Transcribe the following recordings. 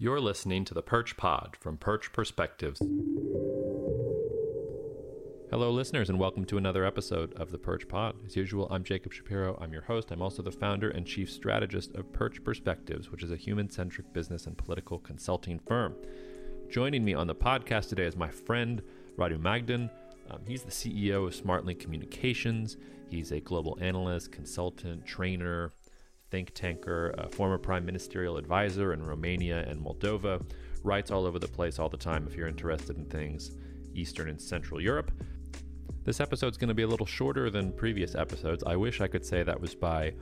You're listening to the Perch Pod from Perch Perspectives. Hello, listeners, and welcome to another episode of the Perch Pod. As usual, I'm Jacob Shapiro. I'm your host. I'm also the founder and chief strategist of Perch Perspectives, which is a human centric business and political consulting firm. Joining me on the podcast today is my friend Radu Magdin. Um, he's the CEO of SmartLink Communications. He's a global analyst, consultant, trainer, think tanker, a former prime ministerial advisor in Romania and Moldova, writes all over the place all the time if you're interested in things Eastern and Central Europe. This episode's going to be a little shorter than previous episodes. I wish I could say that was by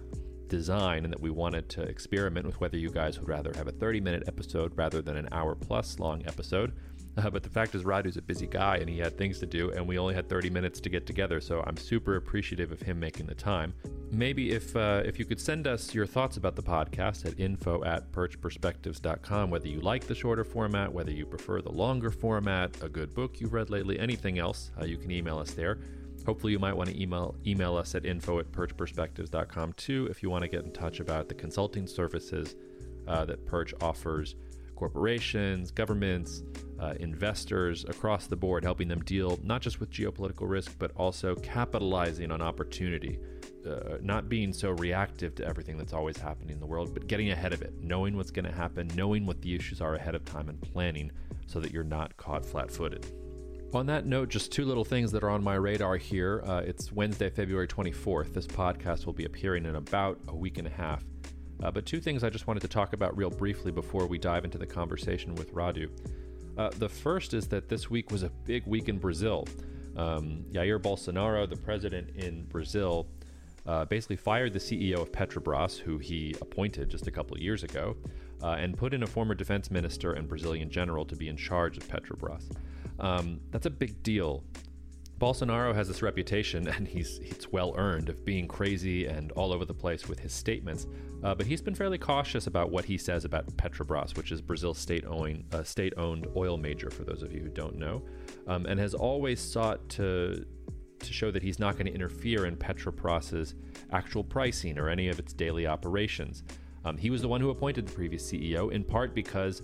design and that we wanted to experiment with whether you guys would rather have a 30 minute episode rather than an hour plus long episode. Uh, but the fact is, Radu's a busy guy and he had things to do, and we only had 30 minutes to get together. So I'm super appreciative of him making the time. Maybe if uh, if you could send us your thoughts about the podcast at info at perchperspectives.com, whether you like the shorter format, whether you prefer the longer format, a good book you've read lately, anything else, uh, you can email us there. Hopefully, you might want to email email us at info at perchperspectives.com too if you want to get in touch about the consulting services uh, that Perch offers corporations, governments, uh, investors across the board, helping them deal not just with geopolitical risk, but also capitalizing on opportunity. Uh, not being so reactive to everything that's always happening in the world, but getting ahead of it, knowing what's going to happen, knowing what the issues are ahead of time, and planning so that you're not caught flat footed. On that note, just two little things that are on my radar here. Uh, it's Wednesday, February 24th. This podcast will be appearing in about a week and a half. Uh, but two things I just wanted to talk about real briefly before we dive into the conversation with Radu. Uh, the first is that this week was a big week in Brazil. Um, Jair Bolsonaro, the president in Brazil, uh, basically fired the CEO of Petrobras, who he appointed just a couple years ago, uh, and put in a former defense minister and Brazilian general to be in charge of Petrobras. Um, that's a big deal Bolsonaro has this reputation, and he's it's well earned, of being crazy and all over the place with his statements. Uh, but he's been fairly cautious about what he says about Petrobras, which is Brazil's state-owned uh, state-owned oil major, for those of you who don't know, um, and has always sought to to show that he's not going to interfere in Petrobras's actual pricing or any of its daily operations. Um, he was the one who appointed the previous CEO, in part because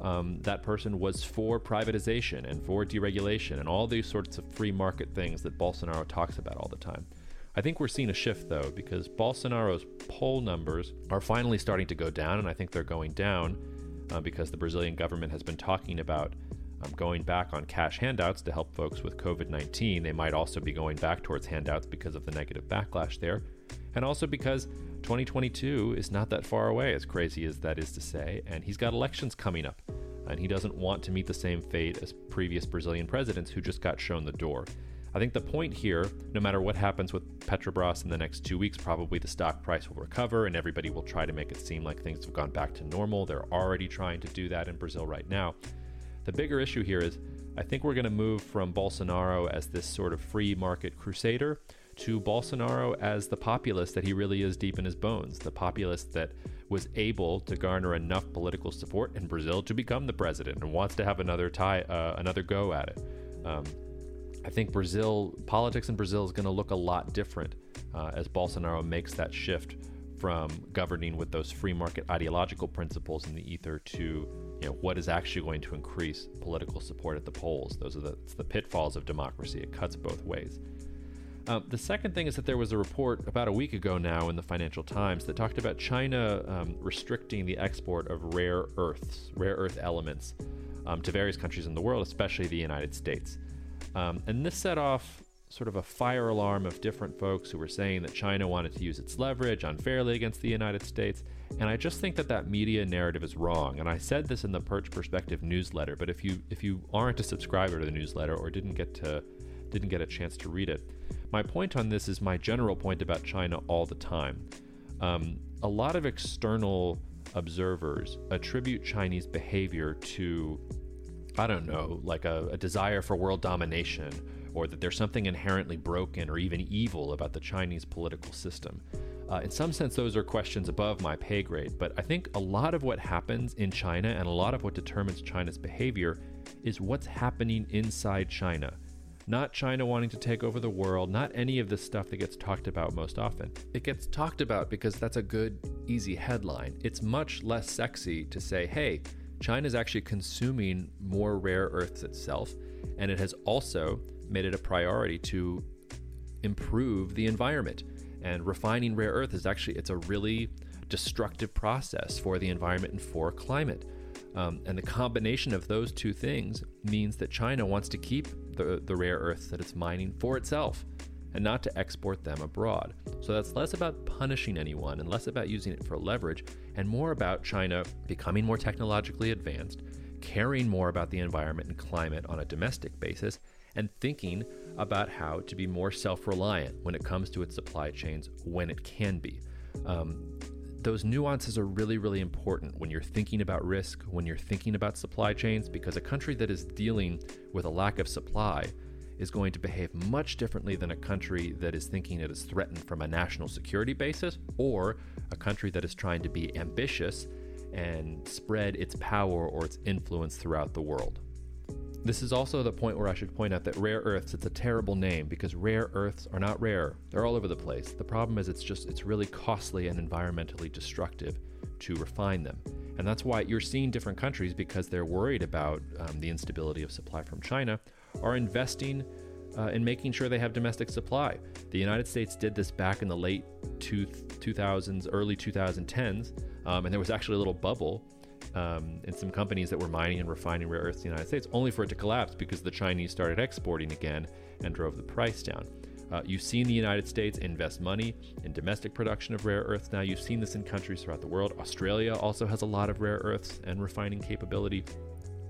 um, that person was for privatization and for deregulation and all these sorts of free market things that Bolsonaro talks about all the time. I think we're seeing a shift though, because Bolsonaro's poll numbers are finally starting to go down, and I think they're going down uh, because the Brazilian government has been talking about um, going back on cash handouts to help folks with COVID 19. They might also be going back towards handouts because of the negative backlash there, and also because 2022 is not that far away, as crazy as that is to say, and he's got elections coming up. And he doesn't want to meet the same fate as previous Brazilian presidents who just got shown the door. I think the point here, no matter what happens with Petrobras in the next two weeks, probably the stock price will recover and everybody will try to make it seem like things have gone back to normal. They're already trying to do that in Brazil right now. The bigger issue here is I think we're going to move from Bolsonaro as this sort of free market crusader to Bolsonaro as the populist that he really is deep in his bones, the populist that was able to garner enough political support in Brazil to become the president and wants to have another tie, uh, another go at it. Um, I think Brazil politics in Brazil is going to look a lot different uh, as Bolsonaro makes that shift from governing with those free market ideological principles in the ether to you know what is actually going to increase political support at the polls. Those are the, the pitfalls of democracy. It cuts both ways. Um, the second thing is that there was a report about a week ago now in the Financial Times that talked about China um, restricting the export of rare earths, rare earth elements, um, to various countries in the world, especially the United States. Um, and this set off sort of a fire alarm of different folks who were saying that China wanted to use its leverage unfairly against the United States. And I just think that that media narrative is wrong. And I said this in the Perch Perspective newsletter, but if you if you aren't a subscriber to the newsletter or didn't get to didn't get a chance to read it, my point on this is my general point about China all the time. Um, a lot of external observers attribute Chinese behavior to, I don't know, like a, a desire for world domination, or that there's something inherently broken or even evil about the Chinese political system. Uh, in some sense, those are questions above my pay grade, but I think a lot of what happens in China and a lot of what determines China's behavior is what's happening inside China not China wanting to take over the world, not any of the stuff that gets talked about most often. It gets talked about because that's a good, easy headline. It's much less sexy to say, hey, China is actually consuming more rare earths itself, and it has also made it a priority to improve the environment. And refining rare earth is actually it's a really destructive process for the environment and for climate. Um, and the combination of those two things means that China wants to keep the, the rare earths that it's mining for itself and not to export them abroad. So that's less about punishing anyone and less about using it for leverage and more about China becoming more technologically advanced, caring more about the environment and climate on a domestic basis, and thinking about how to be more self reliant when it comes to its supply chains when it can be. Um, those nuances are really, really important when you're thinking about risk, when you're thinking about supply chains, because a country that is dealing with a lack of supply is going to behave much differently than a country that is thinking it is threatened from a national security basis or a country that is trying to be ambitious and spread its power or its influence throughout the world. This is also the point where I should point out that rare earths, it's a terrible name because rare earths are not rare. They're all over the place. The problem is it's just it's really costly and environmentally destructive to refine them. And that's why you're seeing different countries because they're worried about um, the instability of supply from China are investing uh, in making sure they have domestic supply. The United States did this back in the late two, 2000s, early 2010s, um, and there was actually a little bubble um, in some companies that were mining and refining rare earths in the United States, only for it to collapse because the Chinese started exporting again and drove the price down. Uh, you've seen the United States invest money in domestic production of rare earths now. You've seen this in countries throughout the world. Australia also has a lot of rare earths and refining capability.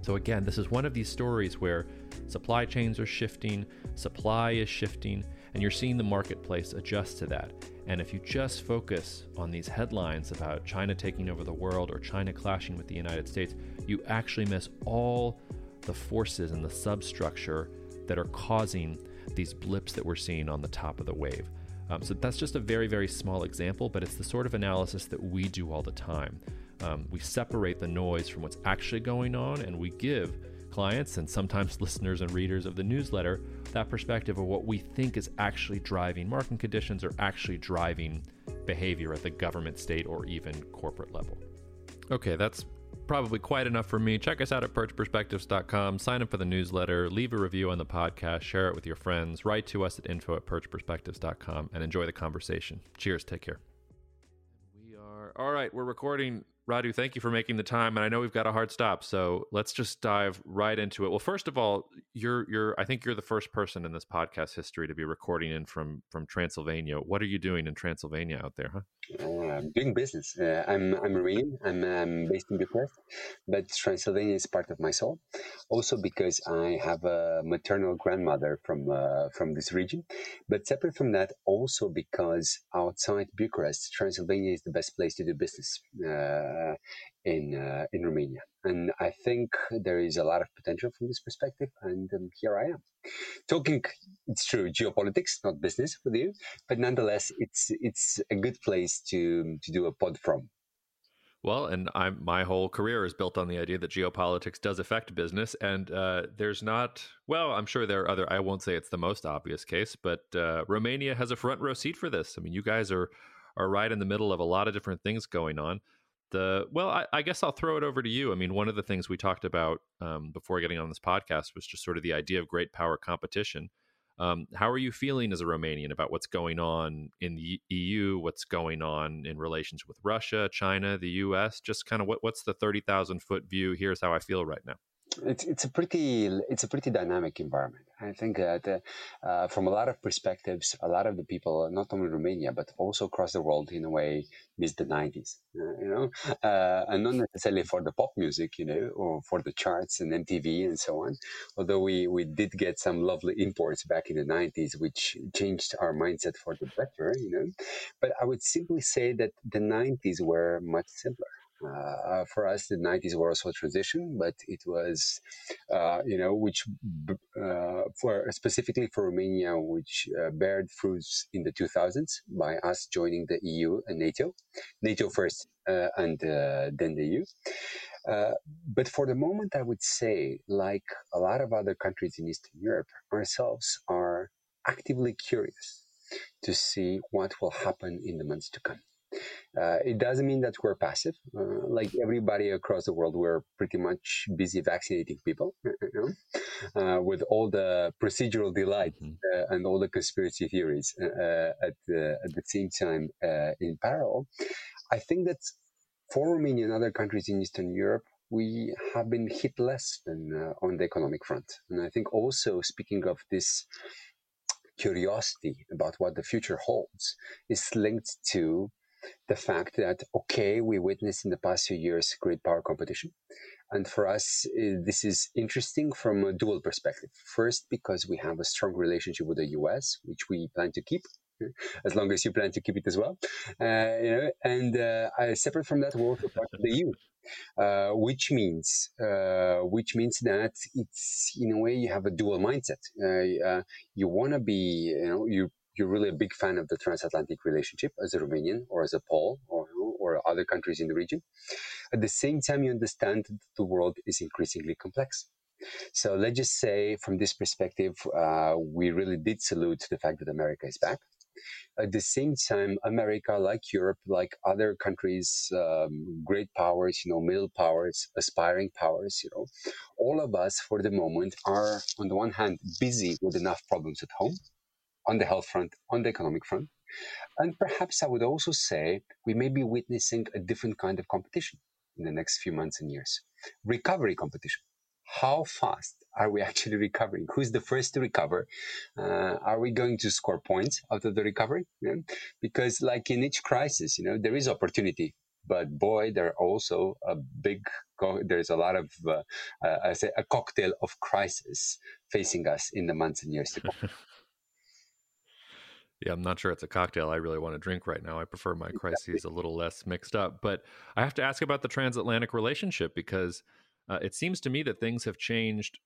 So, again, this is one of these stories where supply chains are shifting, supply is shifting, and you're seeing the marketplace adjust to that. And if you just focus on these headlines about China taking over the world or China clashing with the United States, you actually miss all the forces and the substructure that are causing these blips that we're seeing on the top of the wave. Um, so that's just a very, very small example, but it's the sort of analysis that we do all the time. Um, we separate the noise from what's actually going on and we give clients and sometimes listeners and readers of the newsletter that perspective of what we think is actually driving market conditions or actually driving behavior at the government, state, or even corporate level. Okay, that's probably quite enough for me. Check us out at perchperspectives.com. Sign up for the newsletter, leave a review on the podcast, share it with your friends, write to us at info at perchperspectives.com, and enjoy the conversation. Cheers. Take care. We are all right. We're recording Radu, thank you for making the time. And I know we've got a hard stop, so let's just dive right into it. Well, first of all, you're you're I think you're the first person in this podcast history to be recording in from from Transylvania. What are you doing in Transylvania out there, huh? Uh, I'm doing business. Uh, I'm I'm Marine. I'm um, based in Bucharest, but Transylvania is part of my soul. Also because I have a maternal grandmother from uh, from this region. But separate from that, also because outside Bucharest, Transylvania is the best place to do business uh, in uh, in Romania. And I think there is a lot of potential from this perspective. And um, here I am talking. It's true, geopolitics, not business with you, but nonetheless, it's it's a good place to to do a pod from. Well, and I'm my whole career is built on the idea that geopolitics does affect business, and uh, there's not. Well, I'm sure there are other. I won't say it's the most obvious case, but uh, Romania has a front row seat for this. I mean, you guys are are right in the middle of a lot of different things going on the well I, I, guess i'll throw it over to you. I mean one of the things we talked about um, before getting on this podcast was just sort of the idea of great power competition. Um, how are you feeling as a romanian about what's going on in the eu what's going on in relations with russia china the us just kind of what, what's the 30000 foot view? Here's how i feel right now it's it's a pretty it's a pretty dynamic environment. I think that uh, from a lot of perspectives, a lot of the people, not only Romania but also across the world, in a way, miss the '90s. Uh, you know, uh, and not necessarily for the pop music, you know, or for the charts and MTV and so on. Although we we did get some lovely imports back in the '90s, which changed our mindset for the better, you know. But I would simply say that the '90s were much simpler uh, for us, the 90s were also a transition, but it was, uh, you know, which uh, for specifically for Romania, which uh, bared fruits in the 2000s by us joining the EU and NATO, NATO first uh, and uh, then the EU. but for the moment, I would say, like a lot of other countries in Eastern Europe, ourselves are actively curious to see what will happen in the months to come. Uh, it doesn't mean that we're passive. Uh, like everybody across the world, we're pretty much busy vaccinating people you know? uh, with all the procedural delight mm-hmm. Uh, and all the conspiracy theories uh, at, the, at the same time in parallel. I think that for Romania and other countries in Eastern Europe, we have been hit less than uh, on the economic front. And I think also speaking of this curiosity about what the future holds is linked to the fact that, okay, we witnessed in the past few years great power competition. And for us, uh, this is interesting from a dual perspective. First, because we have a strong relationship with the US, which we plan to keep as long as you plan to keep it as well. Uh, you know, and uh, separate from that, we're also part of the EU, uh, which means uh, which means that it's in a way you have a dual mindset. Uh, uh, you want to be, you know, you you're really a big fan of the transatlantic relationship as a Romanian or as a Pole or or other countries in the region. At the same time, you understand that the world is increasingly complex. So let's just say, from this perspective, uh, we really did salute the fact that America is back. At the same time, America, like Europe, like other countries, um, great powers, you know, middle powers, aspiring powers, you know, all of us for the moment are, on the one hand, busy with enough problems at home, on the health front, on the economic front. And perhaps I would also say we may be witnessing a different kind of competition in the next few months and years recovery competition. How fast are we actually recovering? Who's the first to recover? Uh, are we going to score points out of the recovery? Yeah? Because, like in each crisis, you know, there is opportunity, but boy, there are also a big. Co- there's a lot of, uh, uh, I say, a cocktail of crisis facing us in the months and years to come. Yeah, I'm not sure it's a cocktail I really want to drink right now. I prefer my crises a little less mixed up. But I have to ask about the transatlantic relationship because uh, it seems to me that things have changed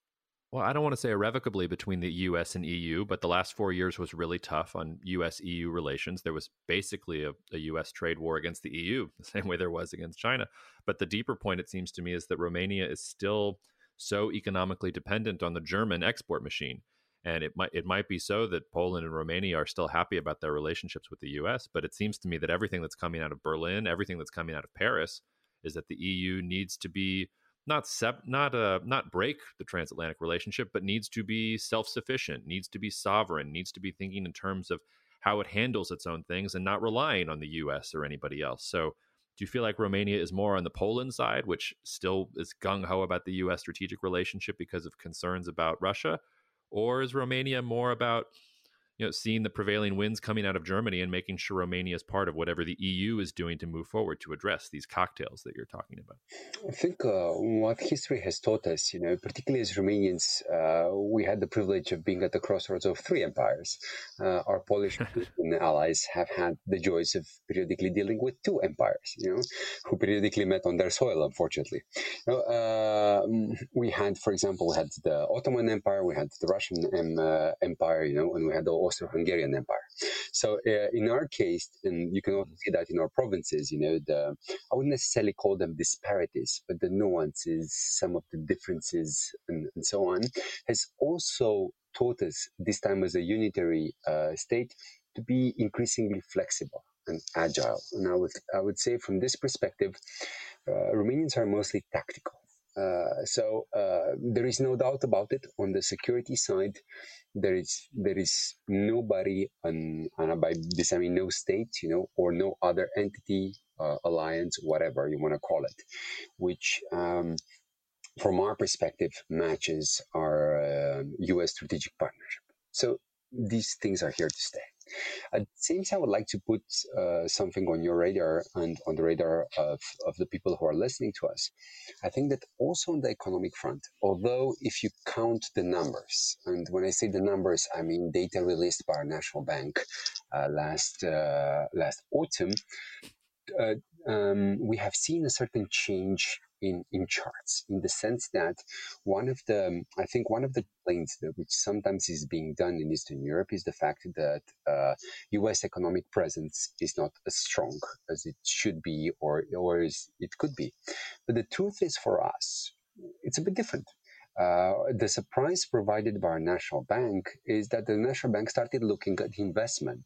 well, I don't want to say irrevocably between the US and EU, but the last four years was really tough on US EU relations. There was basically a, a, US trade war against the EU, the same way there was against China. But the deeper point, it seems to me, is that Romania is still so economically dependent on the German export machine. And it might it might be so that Poland and Romania are still happy about their relationships with the US, but it seems to me that everything that's coming out of Berlin, everything that's coming out of Paris, is that the EU needs to be not sep- not uh, not break the transatlantic relationship, but needs to be self sufficient, needs to be sovereign, needs to be thinking in terms of how it handles its own things and not relying on the U.S. or anybody else. So, do you feel like Romania is more on the Poland side, which still is gung ho about the U.S. strategic relationship because of concerns about Russia, or is Romania more about you know, seeing the prevailing winds coming out of Germany and making sure Romania is part of whatever the EU is doing to move forward to address these cocktails that you're talking about? I think uh, what history has taught us, you know, particularly as Romanians, uh, we had the privilege of being at the crossroads of three empires. Uh, our Polish allies have had the joys of periodically dealing with two empires, you know, who periodically met on their soil, unfortunately. You know, uh, we had, for example, we had the Ottoman Empire, we had the Russian um, uh, Empire, you know, and we had the Austro-Hungarian Empire. So uh, in our case, and you can also see that in our provinces, you know, the I wouldn't necessarily call them disparities, but the nuances, some of the differences, and, and so on, has also taught us this time as a unitary uh, state to be increasingly flexible and agile. And I would I would say from this perspective, uh, Romanians are mostly tactical. Uh, so uh, there is no doubt about it. On the security side, there is there is nobody, and, and by this I mean no state, you know, or no other entity, uh, alliance, whatever you want to call it, which. Um, from our perspective, matches our U.S. Uh, strategic partnership. So these things are here to stay. At the same time, I would like to put uh, something on your radar and on the radar of, of the people who are listening to us. I think that also on the economic front, although if you count the numbers, and when I say the numbers, I mean data released by our national bank uh, last uh, last autumn, uh, um, we have seen a certain change in, in charts in the sense that one of the, I think one of the complaints that which sometimes is being done in Eastern Europe is the fact that uh, U.S. economic presence is not as strong as it should be or, or is, it could be. But the truth is for us, it's a bit different. Uh, the surprise provided by our national bank is that the national bank started looking at investment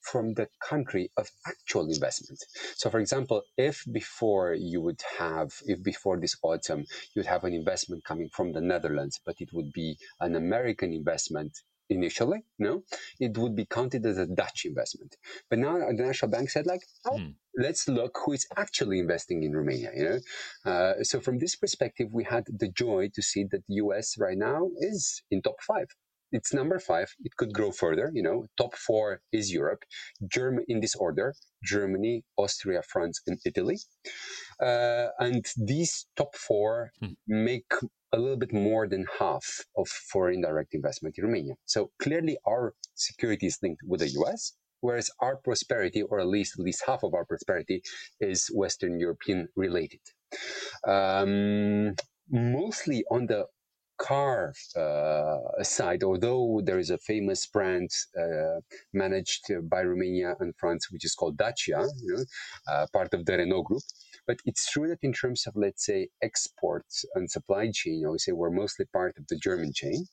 from the country of actual investment. So, for example, if before you would have, if before this autumn, you'd have an investment coming from the Netherlands, but it would be an American investment initially, no, it would be counted as a Dutch investment. But now the national bank said, like, oh, mm. let's look who is actually investing in Romania. You know, uh, so from this perspective, we had the joy to see that the U.S. right now is in top five. It's number five. It could grow further. You know, top four is Europe, Germany in this order: Germany, Austria, France, and Italy. Uh, and these top four hmm. make a little bit more than half of foreign direct investment in Romania. So clearly our security is linked with the US, whereas our prosperity, or at least at least half of our prosperity, is Western European related. Um, mostly on the car uh, side, although there is a famous brand uh, managed by Romania and France, which is called Dacia, you know, uh, part of the Renault group. But it's true that in terms of, let's say, exports and supply chain, I would say we're mostly part of the German chain.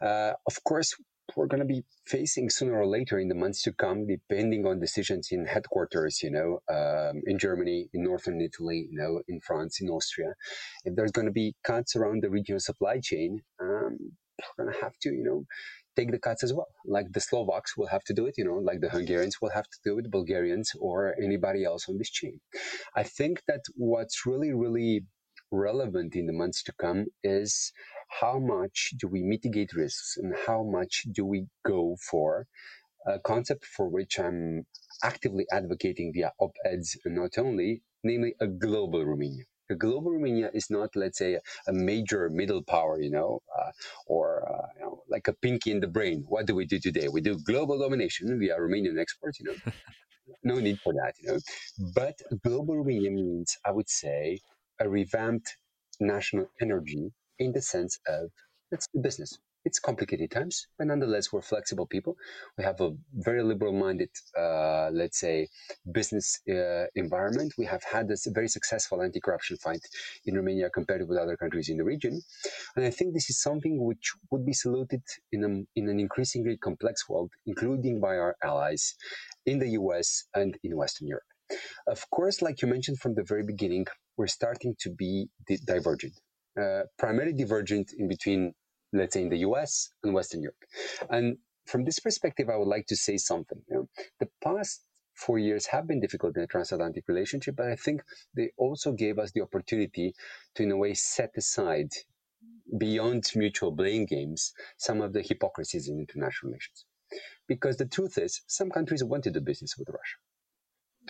Uh, of course, we're going to be facing sooner or later in the months to come, depending on decisions in headquarters, you know, um, in Germany, in northern Italy, you know, in France, in Austria. If there's going to be cuts around the regional supply chain, um, we're going to have to, you know, take the cuts as well. Like the Slovaks will have to do it, you know, like the Hungarians will have to do it, Bulgarians or anybody else on this chain. I think that what's really, really relevant in the months to come is how much do we mitigate risks and how much do we go for a concept for which I'm actively advocating via op-eds and not only, namely a global Romania. A global Romania is not, let's say, a major middle power, you know, uh, or uh, you know, like a Pinky and the Brain. What do we do today? We do global domination via Romanian exports, you know. no need for that, you know. But global Romania means, I would say, a revamped national energy in the sense of let's do business. It's complicated times, but nonetheless, we're flexible people. We have a very liberal-minded, uh, let's say, business uh, environment. We have had this very successful anti-corruption fight in Romania compared with other countries in the region, and I think this is something which would be saluted in, a, in an increasingly complex world, including by our allies in the U.S. and in Western Europe. Of course, like you mentioned from the very beginning, we're starting to be divergent, uh, primarily divergent in between, let's say, in the US and Western Europe. And from this perspective, I would like to say something. You know, the past four years have been difficult in the transatlantic relationship, but I think they also gave us the opportunity to, in a way, set aside beyond mutual blame games some of the hypocrisies in international relations. Because the truth is, some countries want to do business with Russia.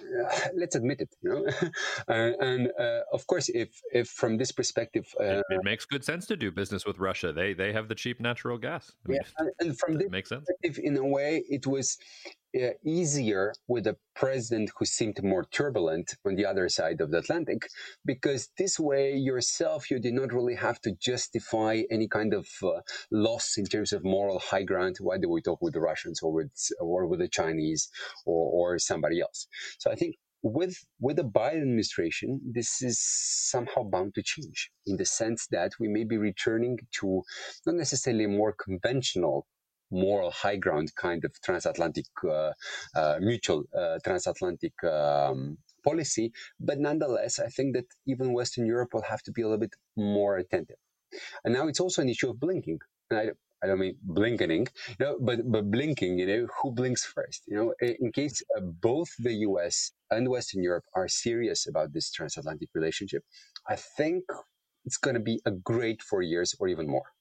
let's admit it you know? Uh, and uh, of course if if from this perspective uh, it, it, makes good sense to do business with russia. They they have the cheap natural gas. I mean, yeah and from this makes sense. in a way it was uh, easier with a president who seemed more turbulent on the other side of the Atlantic, because this way yourself, you did not really have to justify any kind of uh, loss in terms of moral high ground, Why do we talk with the Russians or with, or with the Chinese or, or somebody else. So I think with with the Biden administration, this is somehow bound to change in the sense that we may be returning to not necessarily a more conventional moral high ground kind of transatlantic uh, uh, mutual uh, transatlantic um, policy. But nonetheless, I think that even Western Europe will have to be a little bit more attentive. And now it's also an issue of blinking. And I, I don't mean blinking, you know, but but blinking. You know, who blinks first? You know, in case uh, both the U.S. and Western Europe are serious about this transatlantic relationship, I think it's going to be a great four years or even more.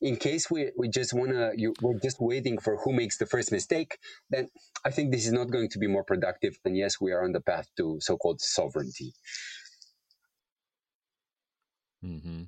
In case we, we just want to, we're just waiting for who makes the first mistake, then I think this is not going to be more productive. And yes, we are on the path to so called sovereignty. Mm-hmm.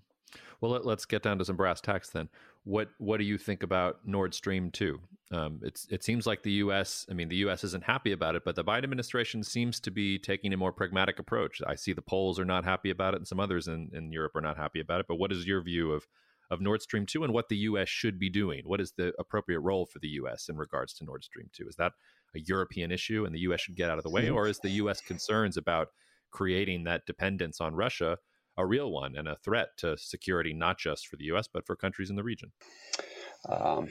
Well, let, us get down to some brass tacks then. What what do you think about Nord Stream two? Um, it's it seems like the U.S. I mean, the U.S. isn't happy about it, but the Biden administration seems to be taking a more pragmatic approach. I see the Poles are not happy about it, and some others in, in Europe are not happy about it. But what is your view of of Nord Stream 2 and what the US should be doing. What is the appropriate role for the US in regards to Nord Stream 2? Is that a European issue and the US should get out of the way? Or is the US concerns about creating that dependence on Russia a real one and a threat to security, not just for the US, but for countries in the region? Um,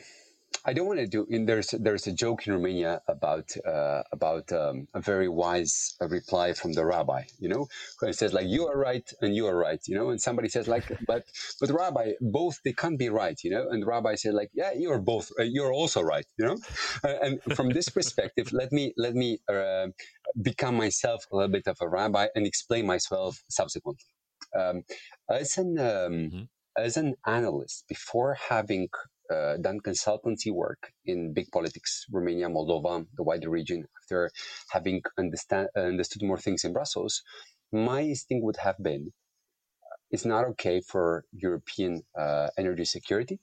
I don't want to do. In, there's there's a joke in Romania about uh, about um, a very wise reply from the rabbi. You know, who says like you are right and you are right. You know, and somebody says like, but but rabbi, both they can't be right. You know, and the rabbi said like, yeah, you are both. Uh, you're also right. You know, uh, and from this perspective, let me let me uh, become myself a little bit of a rabbi and explain myself subsequently. Um, as an um, mm-hmm. as an analyst, before having uh, done consultancy work in big politics, Romania, Moldova, the wider region, after having understand, uh, understood more things in Brussels, my instinct would have been it's not okay for European uh, energy security.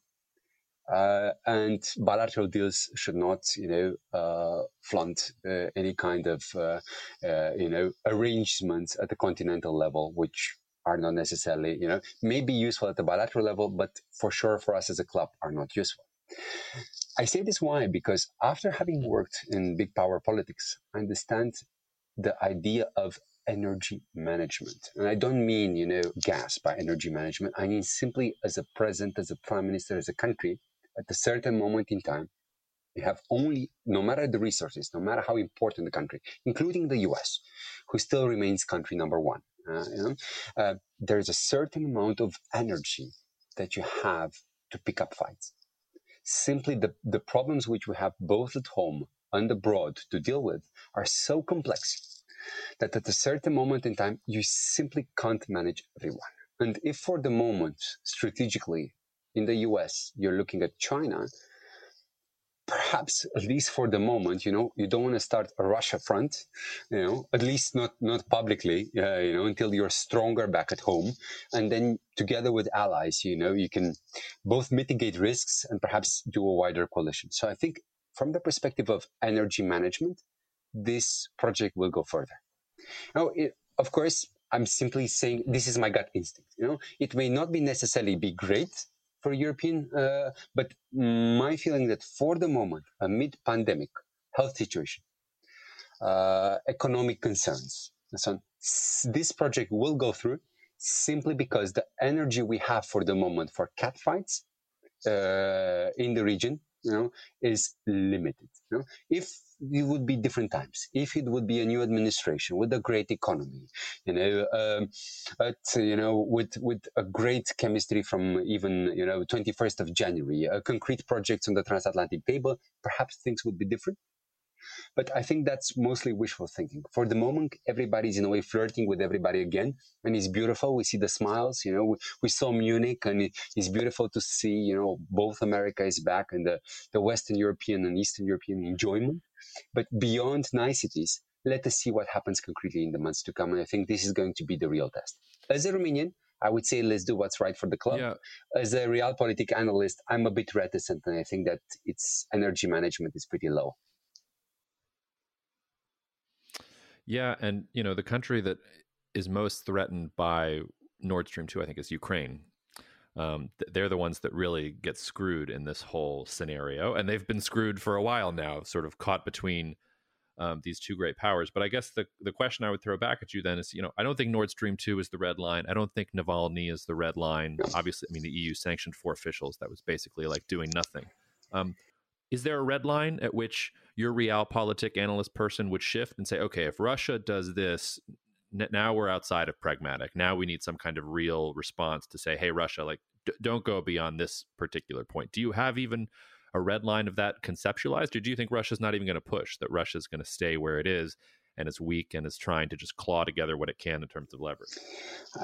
Uh, and bilateral deals should not, you know, uh, flaunt uh, any kind of, you know, arrangements at the continental level, which are not necessarily, you know, may be useful at the bilateral level, but for sure for us as a club are not useful. I say this why? Because after having worked in big power politics, I understand the idea of energy management. And I don't mean, you know, gas by energy management. I mean simply as a president, as a prime minister, as a country, at a certain moment in time, you have only, no matter the resources, no matter how important the country, including the US, who still remains country number one you know, uh, there's a certain amount of energy that you have to pick up fights. Simply the, the problems which we have both at home and abroad to deal with are so complex that at a certain moment in time, you simply can't manage everyone. And if for the moment, strategically, in the US, you're looking at China, perhaps at least for the moment, you know, you don't want to start a Russia front, you know, at least not not publicly, uh, you know, until you're stronger back at home, and then together with allies, you know, you can both mitigate risks and perhaps do a wider coalition. So I think from the perspective of energy management, this project will go further. Now, it, of course, I'm simply saying this is my gut instinct. You know, it may not be necessarily be great for European. Uh, but my feeling that for the moment, amid pandemic, health situation, uh, economic concerns, so this project will go through simply because the energy we have for the moment for catfights uh, in the region, you know, is limited. You know? If it would be different times. If it would be a new administration with a great economy, you know, um, at, you know, with with a great chemistry from even you know 21st of January, concrete projects on the transatlantic table, perhaps things would be different. But I think that's mostly wishful thinking. For the moment, everybody's in a way flirting with everybody again, and it's beautiful. We see the smiles. You know, we, we saw Munich, and it, it's beautiful to see. You know, both America is back, and the the Western European and Eastern European enjoyment. But beyond niceties, let us see what happens concretely in the months to come. And I think this is going to be the real test. As a Romanian, I would say let's do what's right for the club. Yeah. As a realpolitik analyst, I'm a bit reticent, and I think that its energy management is pretty low. Yeah, and you know the country that is most threatened by Nord Stream two, I think, is Ukraine. Um, they're the ones that really get screwed in this whole scenario, and they've been screwed for a while now, sort of caught between um, these two great powers. But I guess the the question I would throw back at you then is, you know, I don't think Nord Stream two is the red line. I don't think Navalny is the red line. Obviously, I mean the EU sanctioned four officials. That was basically like doing nothing. Um, is there a red line at which your realpolitik analyst person would shift and say, okay, if Russia does this, n- now we're outside of pragmatic. Now we need some kind of real response to say, hey, Russia, like, d- don't go beyond this particular point. Do you have even a red line of that conceptualized, or do you think Russia's not even going to push, that Russia's going to stay where it is? And is weak and is trying to just claw together what it can in terms of leverage?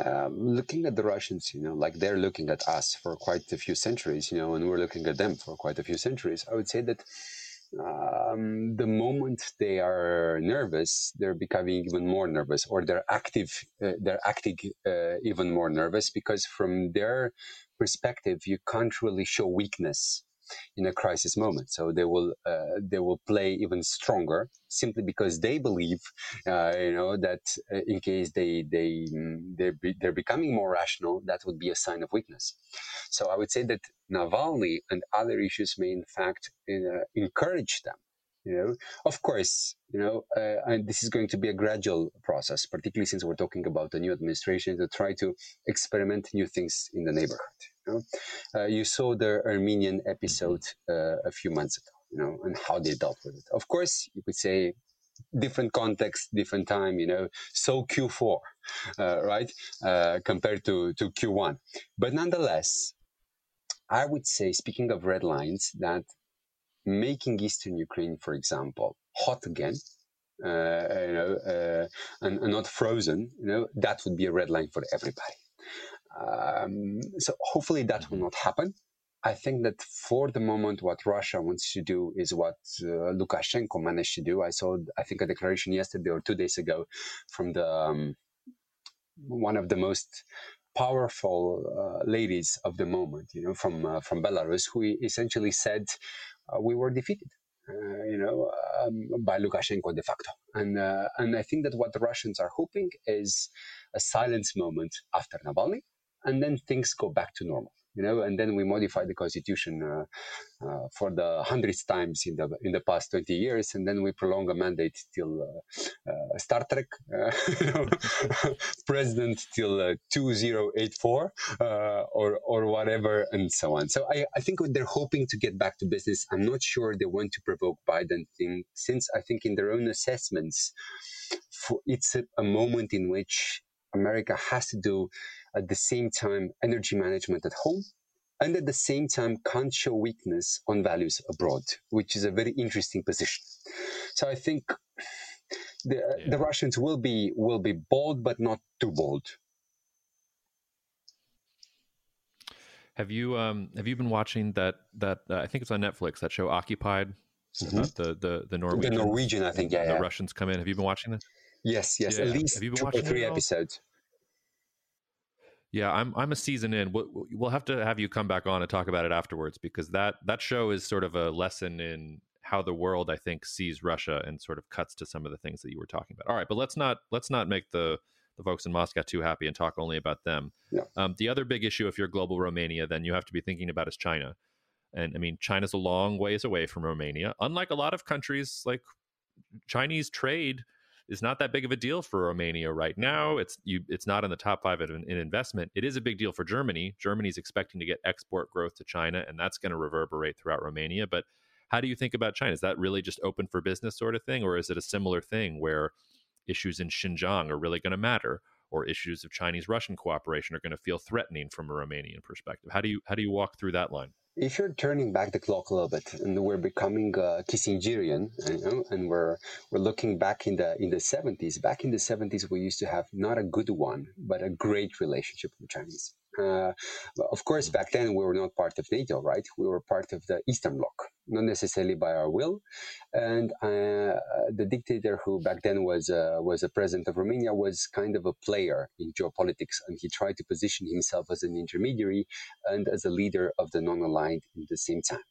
Um, looking at the Russians, you know, like they're looking at us for quite a few centuries, you know, and we're looking at them for quite a few centuries. I would say that um, the moment they are nervous, they're becoming even more nervous, or they're active. Uh, they're acting uh, even more nervous because, from their perspective, you can't really show weakness in a crisis moment. So they will uh, they will play even stronger simply because they believe, uh, you know, that uh, in case they they they're, be, they're becoming more rational, that would be a sign of weakness. So I would say that Navalny and other issues may in fact uh, encourage them you know of course you know uh, and this is going to be a gradual process particularly since we're talking about a new administration to try to experiment new things in the neighborhood You, uh, you saw the Armenian episode uh, a few months ago, you know, and how they dealt with it. Of course, you could say different context, different time, you know, so Q4, uh, right, uh, compared to, to Q1. But nonetheless, I would say, speaking of red lines, that making Eastern Ukraine, for example, hot again, uh, you know, uh, and, and, not frozen, you know, that would be a red line for everybody. Um, so hopefully that will not happen. I think that for the moment, what Russia wants to do is what uh, Lukashenko managed to do. I saw, I think, a declaration yesterday or two days ago from the um, one of the most powerful uh, ladies of the moment, you know, from uh, from Belarus, who essentially said, uh, "We were defeated." Uh, you know, um, by Lukashenko de facto. And, uh, and I think that what the Russians are hoping is a silence moment after Navalny, and then things go back to normal you know, and then we modify the constitution uh, uh, for the hundredth times in the in the past 20 years, and then we prolong a mandate till uh, uh Star Trek, uh, president till 2084 or or whatever, and so on. So I, I think they're hoping to get back to business. I'm not sure they want to provoke Biden thing, since I think in their own assessments, for, it's a, a moment in which America has to do at the same time energy management at home and at the same time can't show weakness on values abroad, which is a very interesting position. So I think the, yeah. the Russians will be will be bold, but not too bold. Have you um have you been watching that that uh, I think it's on Netflix that show Occupied mm-hmm. the the the Norwegian the Norwegian I think yeah the yeah. Russians come in. Have you been watching this? Yes, yes, yeah. at least two or three episodes. Yeah, I'm I'm a season in. We'll, we'll have to have you come back on and talk about it afterwards because that that show is sort of a lesson in how the world I think sees Russia and sort of cuts to some of the things that you were talking about. All right, but let's not let's not make the the folks in Moscow too happy and talk only about them. Yeah. Um, the other big issue, if you're global Romania, then you have to be thinking about is China. And I mean, China's a long ways away from Romania. Unlike a lot of countries, like Chinese trade is not that big of a deal for Romania right now. It's you, it's not in the top five in, in investment. It is a big deal for Germany. Germany's expecting to get export growth to China, and that's going to reverberate throughout Romania. But how do you think about China? Is that really just open for business sort of thing, or is it a similar thing where issues in Xinjiang are really going to matter, or issues of Chinese Russian cooperation are going to feel threatening from a Romanian perspective? How do you how do you walk through that line? If you're turning back the clock a little bit and we're becoming uh, Kissingerian, you know, and we're we're looking back in the in the 70s. Back in the 70s, we used to have not a good one, but a great relationship with the Chinese. Uh, of course, back then we were not part of NATO, right? We were part of the Eastern Bloc, not necessarily by our will. And uh, the dictator who back then was uh, was the president of Romania was kind of a player in geopolitics, and he tried to position himself as an intermediary and as a leader of the non-aligned at the same time.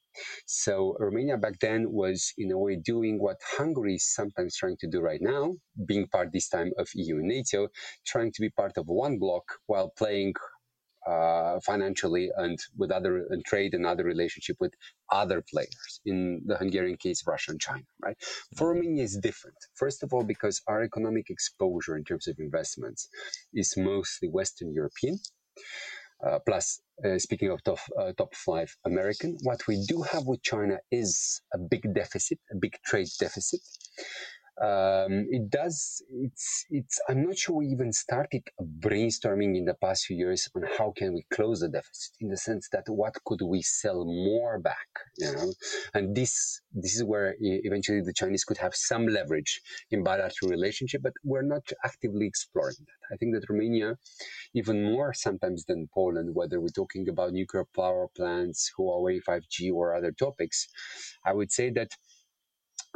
So Romania back then was in a way doing what Hungary is sometimes trying to do right now, being part this time of EU and NATO, trying to be part of one bloc while playing uh, financially and with other and trade and other relationship with other players. In the Hungarian case, Russia and China. Right. For. Romania, is different. First of all, because our economic exposure in terms of investments is mostly Western European. Uh, plus, uh, speaking of top, uh, top five American, what we do have with China is a big deficit, a big trade deficit um, it does it's it's i'm not sure we even started brainstorming in the past few years on how can we close the deficit in the sense that what could we sell more back you know? And this this is where eventually the chinese could have some leverage in bilateral relationship but we're not actively exploring that. I think that romania even more sometimes than poland whether we're talking about nuclear power plants huawei 5g or other topics i would say that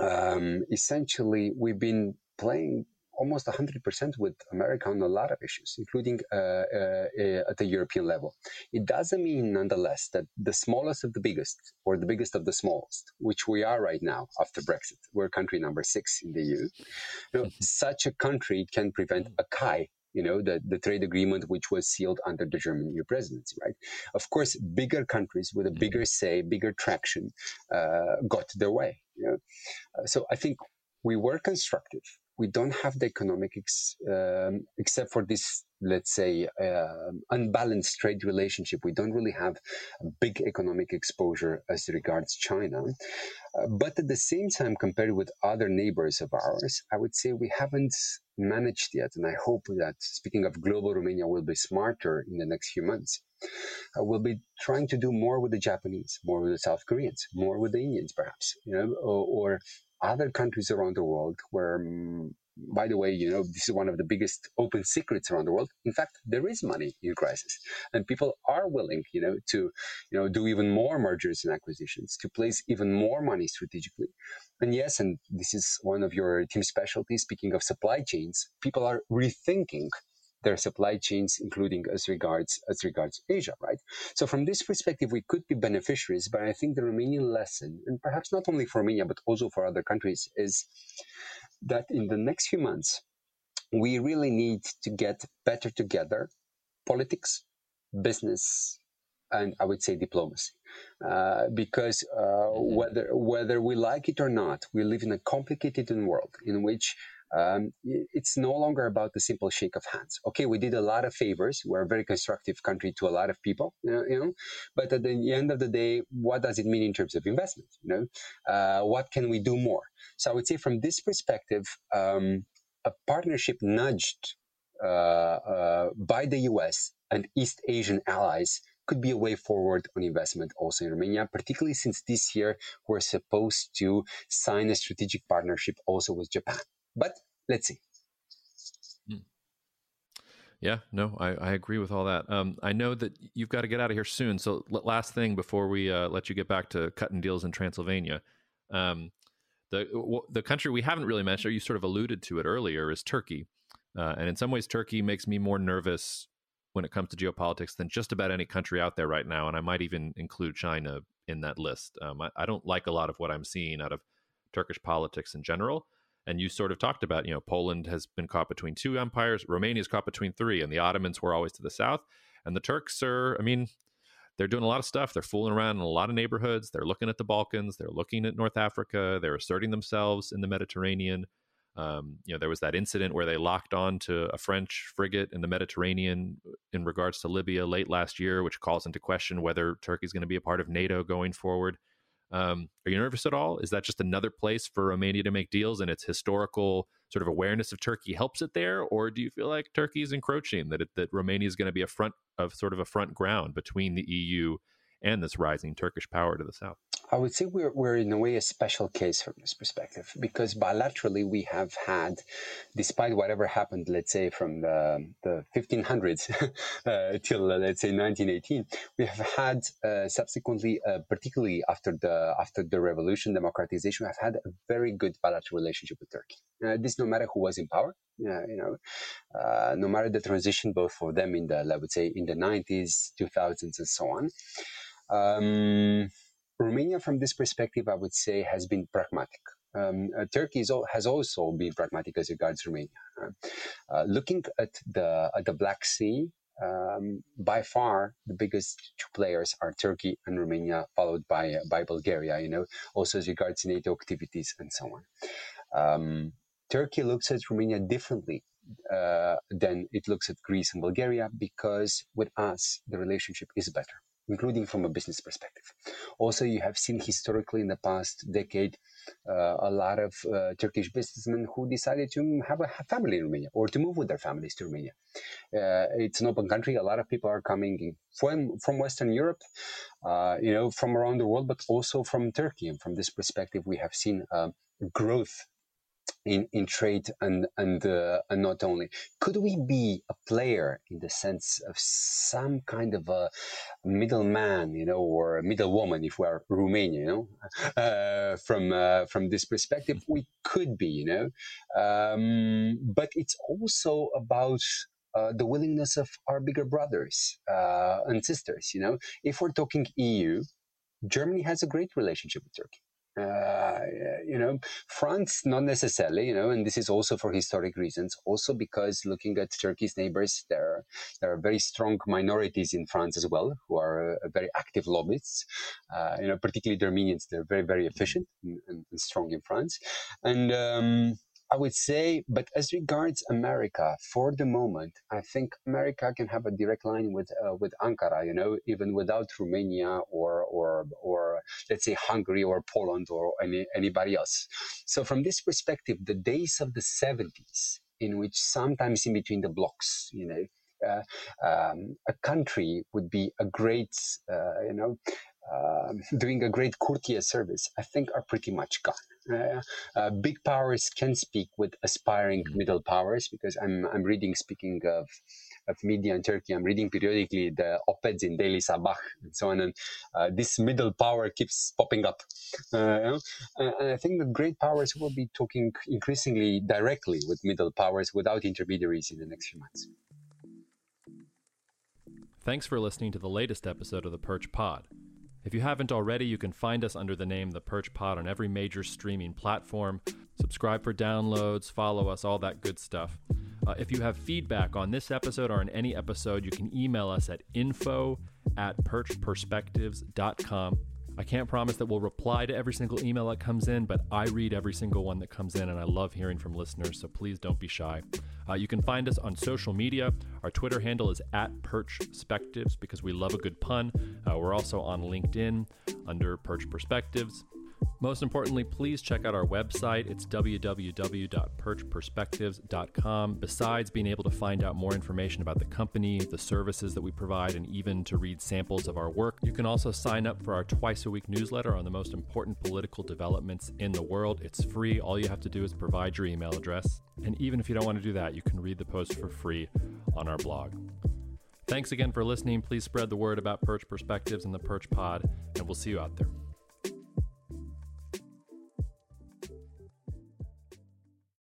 um, essentially we've been playing almost 100% with America on a lot of issues, including uh, uh, uh, at the European level. It doesn't mean, nonetheless, that the smallest of the biggest or the biggest of the smallest, which we are right now after Brexit, we're country number six in the EU, you know, such a country can prevent a CAI you know, the, the trade agreement which was sealed under the German EU presidency, right? Of course, bigger countries with a bigger mm-hmm. say, bigger traction uh, got their way. You know? Uh, so I think we were constructive. We don't have the economic, um, except for this let's say, uh, unbalanced trade relationship. We don't really have a big economic exposure as regards China. Uh, but at the same time, compared with other neighbors of ours, I would say we haven't managed yet. And I hope that, speaking of global, Romania will be smarter in the next few months. Uh, we'll be trying to do more with the Japanese, more with the South Koreans, more with the Indians, perhaps, you know, or, or other countries around the world where um, by the way, you know, this is one of the biggest open secrets around the world. In fact, there is money in crisis and people are willing, you know, to, you know, do even more mergers and acquisitions, to place even more money strategically. And yes, and this is one of your team specialties. Speaking of supply chains, people are rethinking their supply chains, including as regards as regards Asia, right? So from this perspective, we could be beneficiaries, but I think the Romanian lesson, and perhaps not only for Romania but also for other countries, is that in the next few months, we really need to get better together politics, business, and I would say diplomacy. Uh, because uh, mm-hmm. whether, whether we like it or not, we live in a complicated world in which um, it's no longer about the simple shake of hands. Okay, we did a lot of favors. We're a very constructive country to a lot of people, you know, you know, but at the end of the day, what does it mean in terms of investment? You know, uh, what can we do more? So I would say from this perspective, um, a partnership nudged uh, uh, by the US and East Asian allies could be a way forward on investment also in Romania, particularly since this year we're supposed to sign a strategic partnership also with Japan. But let's see. Hmm. Yeah, no, I, I agree with all that. Um, I know that you've got to get out of here soon. So, last thing before we uh, let you get back to cutting deals in Transylvania, um, the w- the country we haven't really mentioned, or you sort of alluded to it earlier, is Turkey. Uh, and in some ways, Turkey makes me more nervous when it comes to geopolitics than just about any country out there right now. And I might even include China in that list. Um, I, I don't like a lot of what I'm seeing out of Turkish politics in general. And you sort of talked about, you know, Poland has been caught between two empires, Romania's caught between three, and the Ottomans were always to the south. And the Turks are, I mean, they're doing a lot of stuff. They're fooling around in a lot of neighborhoods. They're looking at the Balkans. They're looking at North Africa. They're asserting themselves in the Mediterranean. Um, you know, there was that incident where they locked on to a French frigate in the Mediterranean in regards to Libya late last year, which calls into question whether Turkey is going to be a part of NATO going forward. Um, are you nervous at all? Is that just another place for Romania to make deals and its historical sort of awareness of Turkey helps it there? Or do you feel like Turkey is encroaching, that, it, that Romania is going to be a front of sort of a front ground between the EU and this rising Turkish power to the south? I would say we're, we're in a way a special case from this perspective because bilaterally we have had, despite whatever happened, let's say from the, the 1500s uh, till uh, let's say 1918, we have had uh, subsequently, uh, particularly after the after the revolution, democratization, we have had a very good bilateral relationship with Turkey. Uh, this no matter who was in power, you know, uh, no matter the transition, both for them in the, I would say, in the 90s, 2000s, and so on. Um, Romania, from this perspective, I would say, has been pragmatic. Um, uh, Turkey has also been pragmatic as regards Romania. Uh, looking at the at the Black Sea, um, by far the biggest two players are Turkey and Romania, followed by uh, by Bulgaria. You know, also as regards NATO activities and so on. Um, Turkey looks at Romania differently uh, than it looks at Greece and Bulgaria because with us the relationship is better including from a business perspective. Also, you have seen historically in the past decade uh, a lot of uh, Turkish businessmen who decided to have a family in Romania or to move with their families to Romania. Uh, it's an open country. A lot of people are coming from from Western Europe, uh, you know, from around the world, but also from Turkey. And from this perspective, we have seen uh, growth in, in trade and and uh, and not only. Could we be a player in the sense of some kind of a middleman you know or a middlewoman if we're Romania you know uh, from uh, from this perspective? We could be you know um, but it's also about uh, the willingness of our bigger brothers uh, and sisters you know. If we're talking EU Germany has a great relationship with Turkey uh, you know, France, not necessarily, you know, and this is also for historic reasons. Also because looking at Turkey's neighbors, there, there are very strong minorities in France as well who are uh, very active lobbyists. Uh, you know, particularly the Armenians, they're very, very efficient and, and, and strong in France. And, um, I would say, but as regards America, for the moment, I think America can have a direct line with uh, with Ankara. You know, even without Romania or or or let's say Hungary or Poland or any, anybody else. So from this perspective, the days of the 70s, in which sometimes in between the blocks, you know, uh, um, a country would be a great, uh, you know, uh, doing a great courtier service, I think are pretty much gone. Uh, uh, big powers can speak with aspiring mm-hmm. middle powers because I'm, I'm reading, speaking of, of media in Turkey, I'm reading periodically the op-eds in Daily Sabah and so on. And uh, this middle power keeps popping up. Uh, and I think that great powers will be talking increasingly directly with middle powers without intermediaries in the next few months. Thanks for listening to the latest episode of the Perch Pod. If you haven't already, you can find us under the name The Perch Pod on every major streaming platform. Subscribe for downloads, follow us, all that good stuff. Uh, if you have feedback on this episode or on any episode, you can email us at info at perchperspectives.com. I can't promise that we'll reply to every single email that comes in, but I read every single one that comes in, and I love hearing from listeners, so please don't be shy. Uh, you can find us on social media. Our Twitter handle is at Perchperspectives because we love a good pun. Uh, we're also on LinkedIn under Perch Perspectives. Most importantly, please check out our website. It's www.perchperspectives.com. Besides being able to find out more information about the company, the services that we provide, and even to read samples of our work, you can also sign up for our twice a week newsletter on the most important political developments in the world. It's free. All you have to do is provide your email address. And even if you don't want to do that, you can read the post for free on our blog. Thanks again for listening. Please spread the word about Perch Perspectives and the Perch Pod, and we'll see you out there.